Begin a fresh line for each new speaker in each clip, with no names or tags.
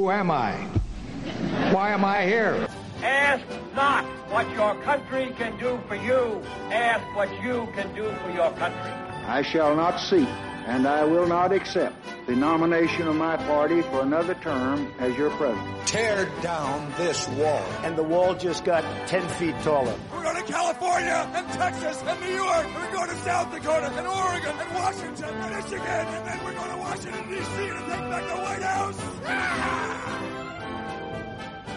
Who am I? Why am I here?
Ask not what your country can do for you. Ask what you can do for your country.
I shall not seek and I will not accept the nomination of my party for another term as your president.
Tear down this wall.
And the wall just got 10 feet taller.
We're going to California and Texas and New York. And we're going to South Dakota and Oregon and Washington and Michigan. And then we're going to Washington, D.C. to take back the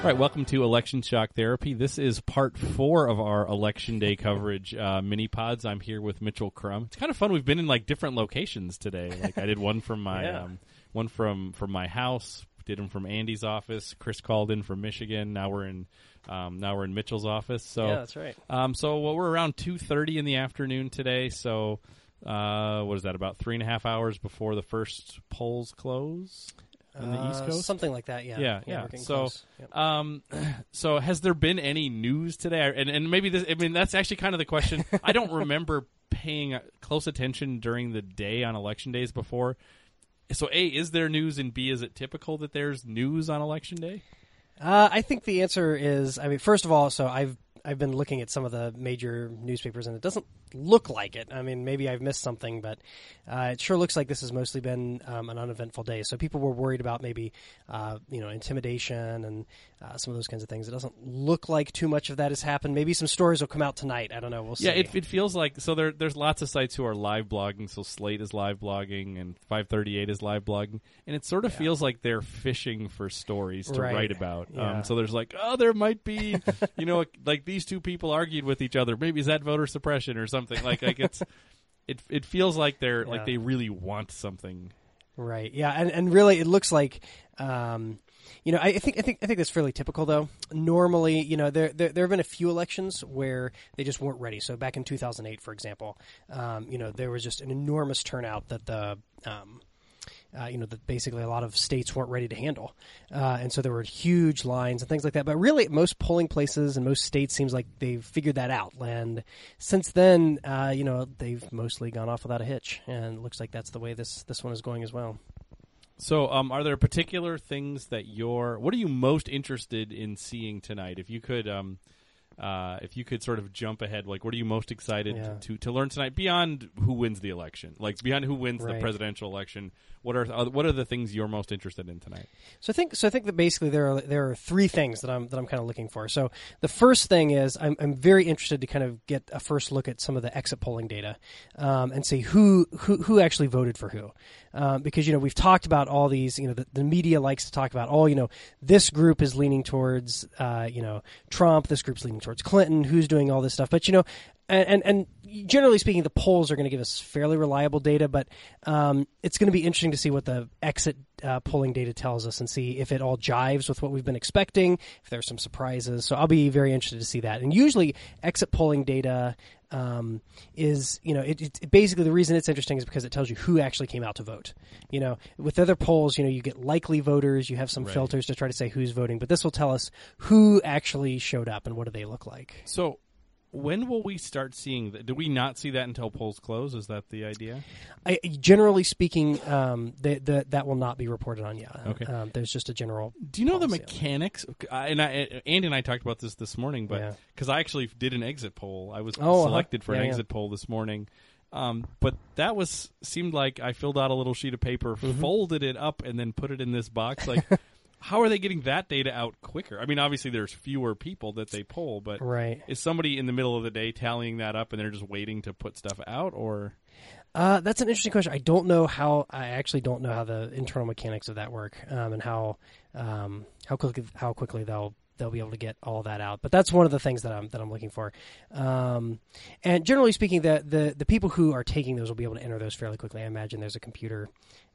All right, welcome to Election Shock Therapy. This is part four of our election day coverage uh, mini pods. I'm here with Mitchell Crum. It's kind of fun. We've been in like different locations today. Like I did one from my
Yeah.
um, one from from my house. Did them from Andy's office. Chris called in from Michigan. Now we're in um, now we're in Mitchell's office. So
Yeah, that's right.
Um, so well, we're around two thirty in the afternoon today. So uh, what is that? About three and a half hours before the first polls close on the East
Uh,
Coast.
something like that. Yeah,
Yeah,
we're
yeah. So.
Yep.
um, so has there been any news today? And and maybe this. I mean, that's actually kind of the question. I don't remember paying close attention during the day on election days before. So, a is there news, and b is it typical that there's news on election day?
Uh, I think the answer is, I mean, first of all, so I've I've been looking at some of the major newspapers, and it doesn't look like it. I mean, maybe I've missed something, but uh, it sure looks like this has mostly been um, an uneventful day. So people were worried about maybe, uh, you know, intimidation and uh, some of those kinds of things. It doesn't look like too much of that has happened. Maybe some stories will come out tonight. I don't know. We'll see.
Yeah, it, it feels like so. There, there's lots of sites who are live blogging. So Slate is live blogging, and 538 is live blogging, and it sort of feels like they're fishing for stories to
Right.
write about.
Yeah.
Um, so there's like, oh, there might be, you know, like these two people argued with each other. Maybe is that voter suppression or something? Like, like it's, it, it feels like they're
Yeah.
like they really want something.
Right. Yeah, and and really, it looks like, um, you know, I, I think I think I think that's fairly typical though. Normally, you know, there, there there have been a few elections where they just weren't ready. So back in 2008, for example, um, you know, there was just an enormous turnout that the um, uh, you know, that basically a lot of states weren't ready to handle, uh, and so there were huge lines and things like that. But really, most polling places and most states seems like they've figured that out. And since then, uh, you know, they've mostly gone off without a hitch, and it looks like that's the way this this one is going as well.
So, um, are there particular things that you're? What are you most interested in seeing tonight? If you could, um, uh, if you could sort of jump ahead, like, what are you most excited
Yeah.
to to learn tonight beyond who wins the election? Like beyond who wins the presidential election, what are uh, what are the things you're most interested in tonight?
So I think so. I think that basically there are there are three things that I'm that I'm kind of looking for. So the first thing is I'm I'm very interested to kind of get a first look at some of the exit polling data um, and see who who who actually voted for who, um, because you know we've talked about all these. You know the, the media likes to talk about oh you know this group is leaning towards uh, you know Trump, this group's leaning towards Clinton, who's doing all this stuff, but you know. And, and and generally speaking, the polls are going to give us fairly reliable data, but um, it's going to be interesting to see what the exit uh, polling data tells us and see if it all jives with what we've been expecting, if there's some surprises. So I'll be very interested to see that. And usually, exit polling data um, is, you know, it, it, basically the reason it's interesting is because it tells you who actually came out to vote. You know, with other polls, you know, you get likely voters, you have some
Right.
filters to try to say who's voting, but this will tell us who actually showed up and what do they look like.
So, when will we start seeing that? Do we not see that until polls close? Is that the idea?
I, generally speaking, um, the, the, that will not be reported on yet.
Okay.
Um, there's just a general.
Do you know the
policy on it.
mechanics? I- And I, Andy and I talked about this this morning, but
Yeah.
because I actually did an exit poll, I was
Oh, uh-huh.
selected for
Yeah,
an
yeah.
exit poll this morning. Um, but that was seemed like I filled out a little sheet of paper,
Mm-hmm.
folded it up, and then put it in this box. Like, how are they getting that data out quicker? I mean, obviously there's fewer people that they poll, but
Right.
is somebody in the middle of the day tallying that up, and they're just waiting to put stuff out, or
Uh, that's an interesting question. I don't know how. I actually don't know how the internal mechanics of that work, um, and how um, how quickly how quickly they'll they'll be able to get all that out. But that's one of the things that I'm that I'm looking for. Um, and generally speaking, the, the the people who are taking those will be able to enter those fairly quickly. I imagine there's a computer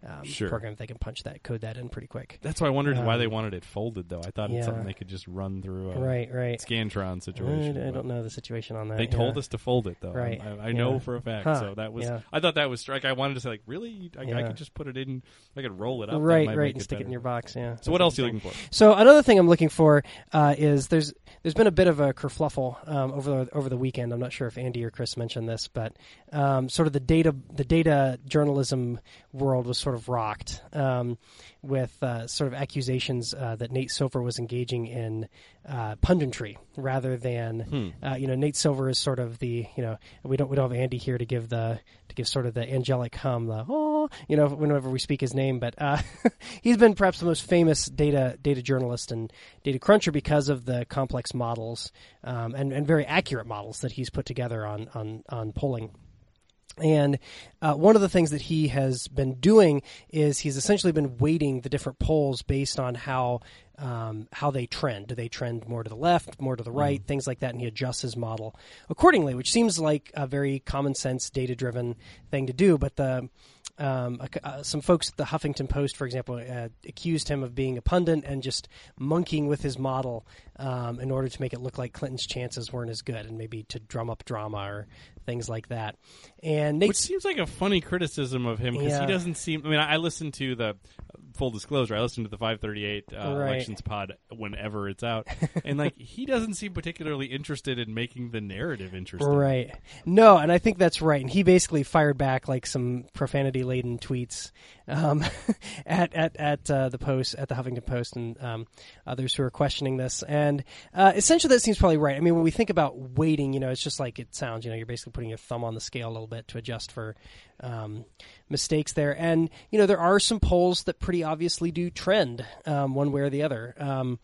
um,
Sure.
program they can punch that code that in pretty quick.
that's why I wondered why
Um,
they wanted it folded. Though I thought it's something they could just run through a
Right, right.
Scantron situation.
I, I don't know the situation on that.
They told
yeah.
us to fold it though.
Right.
I, I know
Yeah.
for a fact.
Huh.
So that was.
Yeah.
I thought that was strike. I wanted to say like, really? I, I could just put it in. I could roll it up.
Right, right, and stick it in your box. Yeah.
So what else are you looking for?
So another thing I'm looking for uh, is there's there's been a bit of a kerfluffle um, over the, over the weekend. I'm not sure if Andy or Chris mentioned this, but um, sort of the data the data journalism world was sort of rocked um, with uh, sort of accusations uh, that Nate Silver was engaging in uh, punditry rather than uh, you know Nate Silver is sort of the you know we don't we don't have Andy here to give the to give sort of the angelic hum the oh you know whenever we speak his name, but uh, he's been perhaps the most famous data data journalist and data cruncher because of the complex models um, and and very accurate models that he's put together on on on polling. And uh, one of the things that he has been doing is he's essentially been weighting the different polls based on how um, how they trend. Do they trend more to the left, more to the right, things like that, and he adjusts his model accordingly, which seems like a very common sense, data driven thing to do. But the um, uh, some folks at the Huffington Post, for example, uh, accused him of being a pundit and just monkeying with his model um, in order to make it look like Clinton's chances weren't as good, and maybe to drum up drama or things like that. And Nate
Which seems like a funny criticism of him because
Yeah.
he doesn't seem. I mean, I, I listen to the full disclosure. I listen to the 538 uh,
Right.
elections pod whenever it's out, and like he doesn't seem particularly interested in making the narrative interesting.
Right. No, and I think that's right. And he basically fired back like some profanity laden tweets um, at at at uh, the post at the Huffington Post and um, others who are questioning this. And uh, essentially, that seems probably right. I mean, when we think about weighting, you know, it's just like it sounds. You know, you're basically putting your thumb on the scale a little bit to adjust for um, mistakes there. And you know, there are some polls that pretty obviously do trend um, one way or the other. Um,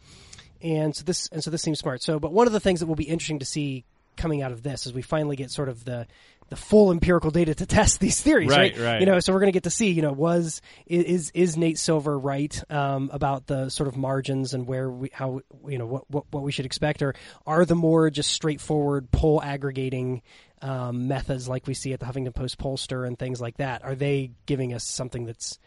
and so this and so this seems smart. So, but one of the things that will be interesting to see coming out of this is we finally get sort of the the full empirical data to test these theories,
Right,
right?
right.
You know, so we're going to get to see, you know, was is is Nate Silver right um, about the sort of margins and where we how you know what, what what we should expect, or are the more just straightforward poll aggregating um, methods like we see at the Huffington Post pollster and things like that are they giving us something that's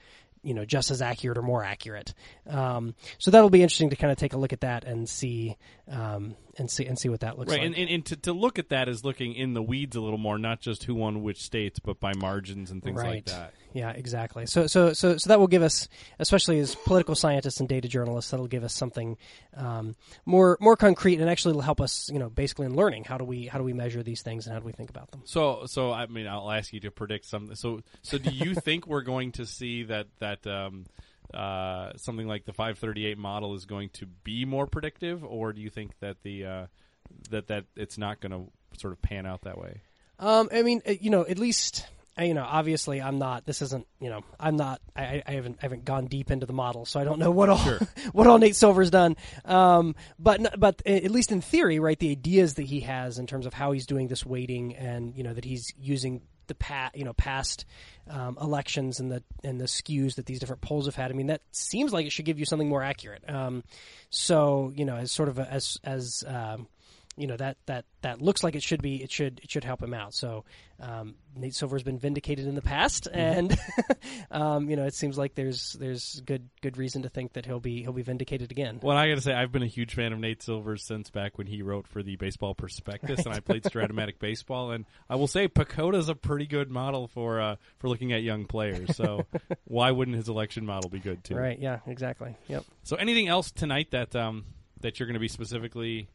you know just as accurate or more accurate. Um, so that'll be interesting to kind of take a look at that and see um, and see and see what that looks
Right,
like.
and, and, and to, to look at that is looking in the weeds a little more, not just who won which states, but by margins and things like that.
Yeah, exactly. So, so, so, so that will give us, especially as political scientists and data journalists, that'll give us something um, more more concrete, and actually will help us, you know, basically in learning how do we how do we measure these things and how do we think about them.
So, so I mean, I'll ask you to predict something. So, so do you think we're going to see that that um, uh, something like the 538 model is going to be more predictive, or do you think that the uh, that that it's not going to sort of pan out that way?
Um, I mean, uh, you know, at least uh, you know, obviously, I'm not. This isn't. You know, I'm not. I, I- haven't. I haven't gone deep into the model, so I don't know what all what all Nate Silver's done. Um, but but at least in theory, right? The ideas that he has in terms of how he's doing this weighting, and you know that he's using the past, you know past um, elections and the and the skews that these different polls have had. I mean, that seems like it should give you something more accurate. Um, so you know, as sort of a, as as um, you know that that that looks like it should be it should it should help him out. So um, Nate Silver's been vindicated in the past, and um, you know it seems like there's there's good good reason to think that he'll be he'll be vindicated again.
Well, I got to say, I've been a huge fan of Nate Silver since back when he wrote for the Baseball Prospectus, and I played Strat-O-Matic baseball. And I will say, PECOTA's a pretty good model for uh, for looking at young players. So why wouldn't his election model be good too?
Right? Yeah. Exactly. Yep.
So anything else tonight that um, that you're going to be specifically?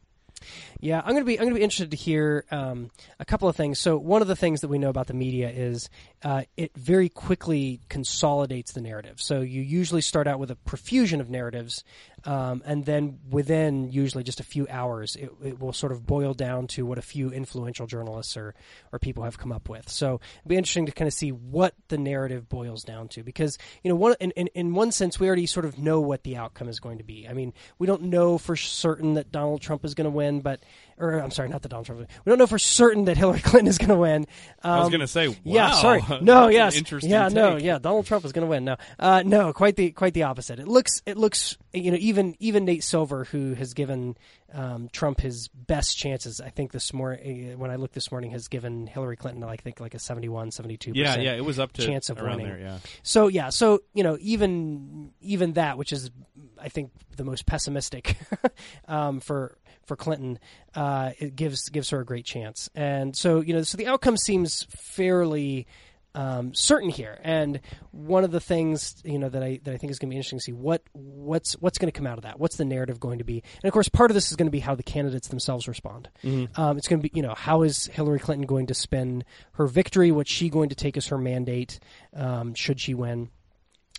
Yeah, I'm gonna be I'm gonna be interested to hear um, a couple of things. So one of the things that we know about the media is uh, it very quickly consolidates the narrative. So you usually start out with a profusion of narratives, um, and then within usually just a few hours, it, it will sort of boil down to what a few influential journalists or or people have come up with. So it'd be interesting to kind of see what the narrative boils down to, because you know one in, in, in one sense we already sort of know what the outcome is going to be. I mean, we don't know for certain that Donald Trump is going to win, but or I'm sorry, not that Donald Trump. We don't know for certain that Hillary Clinton is going to win. Um,
I was going to say,
yeah, sorry. No, yes,
interesting
yeah, no, yeah. Donald Trump is going to win. No, uh, no, quite the quite the opposite. It looks it looks you know even even Nate Silver, who has given um, Trump his best chances, I think this morning when I looked this morning, has given Hillary Clinton I think like a 71, 72
Yeah, yeah, it was up to
chance of winning.
there. Yeah.
So yeah, so you know, even even that, which is I think the most pessimistic um, for for Clinton, uh, it gives gives her a great chance. And so you know, so the outcome seems fairly um, certain here. And one of the things you know that I that I think is going to be interesting to see what what's what's going to come out of that. What's the narrative going to be? And of course, part of this is going to be how the candidates themselves respond. Um, it's going to be you know how is Hillary Clinton going to spin her victory? What's she going to take as her mandate? Um, should she win?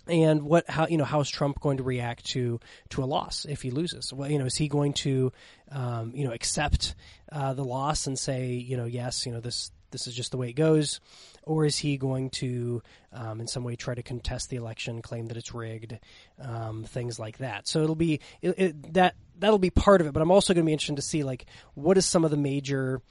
and what how you know how is Trump going to react to to a loss if he loses? Well, you know, is he going to um, you know accept uh, the loss and say you know yes you know this this is just the way it goes, or is he going to um, in some way try to contest the election, claim that it's rigged, um, things like that? So it'll be it, it, that that'll be part of it. But I'm also going to be interested to see like what is some of the major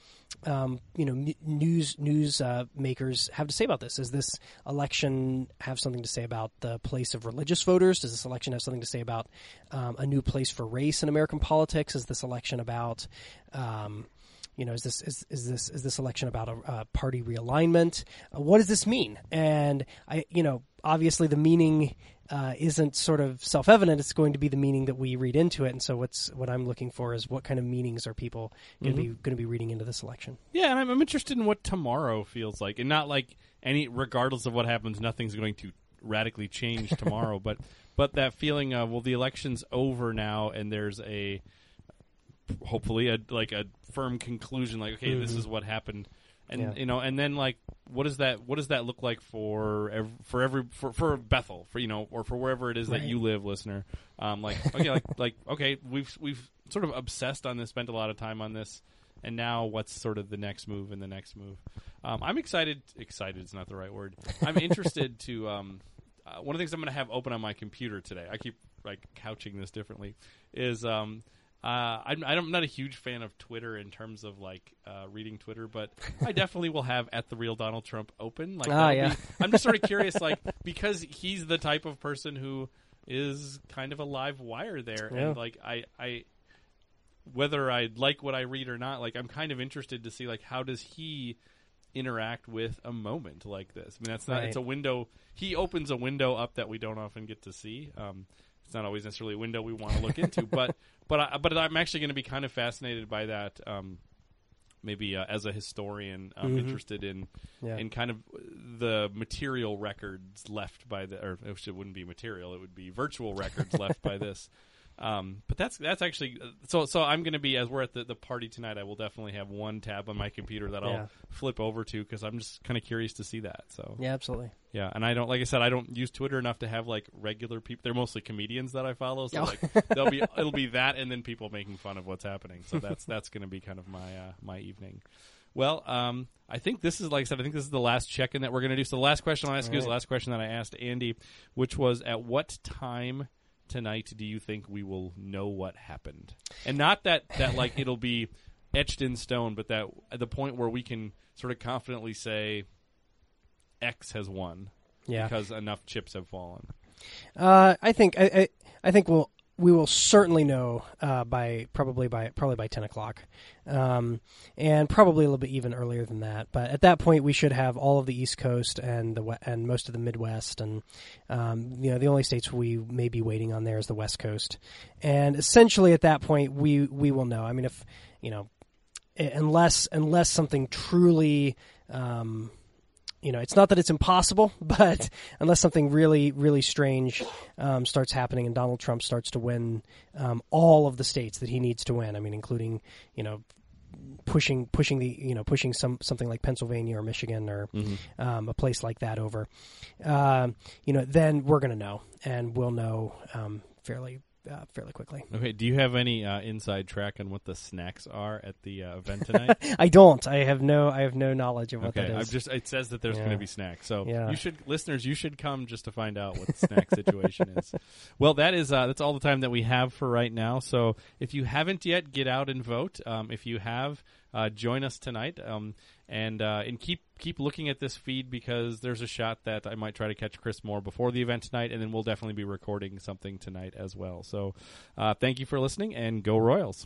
um, you know, news news uh, makers have to say about this? Does this election have something to say about the place of religious voters? Does this election have something to say about um, a new place for race in American politics? Is this election about um, you know, is this is, is this is this election about a, a party realignment? Uh, what does this mean? And I, you know, obviously the meaning uh, isn't sort of self-evident. It's going to be the meaning that we read into it. And so, what's what I'm looking for is what kind of meanings are people going to be going to be reading into this election?
Yeah, and I'm, I'm interested in what tomorrow feels like, and not like any, regardless of what happens, nothing's going to radically change tomorrow. but but that feeling of well, the election's over now, and there's a hopefully a like a firm conclusion, like okay, this is what happened. And
Mm-hmm. Yeah.
you know, and then like, what does that what does that look like for ev- for every for, for Bethel, for you know, or for wherever it is that you live, listener? Um, like okay, like like okay, we've we've sort of obsessed on this, spent a lot of time on this, and now what's sort of the next move and the next move? Um, I'm excited. Excited is not the right word. I'm interested to. Um, uh, one of the things I'm going to have open on my computer today. I keep like couching this differently. Is um, uh, I'm, I'm not a huge fan of Twitter in terms of like uh, reading Twitter, but I definitely will have at the real Donald Trump open. Like,
Ah, yeah.
be- I'm just sort of curious, like because he's the type of person who is kind of a live wire there,
Yeah.
and like I, I whether I like what I read or not, like I'm kind of interested to see like how does he interact with a moment like this. I mean, that's not
Right.
it's a window. He opens a window up that we don't often get to see. Um, it's not always necessarily a window we want to look into, but but I, but I'm actually going to be kind of fascinated by that. Um, maybe uh, as a historian, I'm interested in
Yeah.
in kind of the material records left by the, or it wouldn't be material, it would be virtual records left by this. Um, but that's that's actually so. So I'm going to be as we're at the, the party tonight. I will definitely have one tab on my computer that I'll
Yeah.
flip over to because I'm just kind of curious to see that. So
Yeah, absolutely.
yeah, and I don't like I said I don't use Twitter enough to have like regular people. They're mostly comedians that I follow, so
Oh.
like they'll be it'll be that and then people making fun of what's happening. So that's that's going to be kind of my uh, my evening. Well, um, I think this is like I said. I think this is the last check-in that we're going to do. So the last question I'll ask you is the last question that I asked Andy, which was at what time tonight do you think we will know what happened? And not that that like it'll be etched in stone, but that at the point where we can sort of confidently say X has won
Yeah.
because enough chips have fallen.
Uh, I think I, I, I think we'll we will certainly know uh, by probably by probably by ten o'clock, um, and probably a little bit even earlier than that. But at that point, we should have all of the East Coast and the and most of the Midwest, and um, you know the only states we may be waiting on there is the West Coast, and essentially at that point we we will know. I mean, if you know, unless unless something truly. Um, you know, it's not that it's impossible, but unless something really, really strange um, starts happening and Donald Trump starts to win um, all of the states that he needs to win, I mean, including, you know, pushing pushing the you know pushing some something like Pennsylvania or Michigan or um, a place like that over, um, you know, then we're going to know and we'll know um, fairly uh, fairly quickly.
Okay, do you have any uh, inside track on what the snacks are at the uh, event tonight?
I don't. I have no. I have no knowledge of what
okay,
that
I've just it says that there's
Yeah.
going to be snacks, so
Yeah.
you should listeners you should come just to find out what the snack situation is. Well, that is uh, that's all the time that we have for right now. So if you haven't yet, get out and vote. Um, if you have, uh, join us tonight. Um, and uh, and keep keep looking at this feed because there's a shot that I might try to catch Chris Moore before the event tonight, and then we'll definitely be recording something tonight as well. So uh, thank you for listening, and go Royals.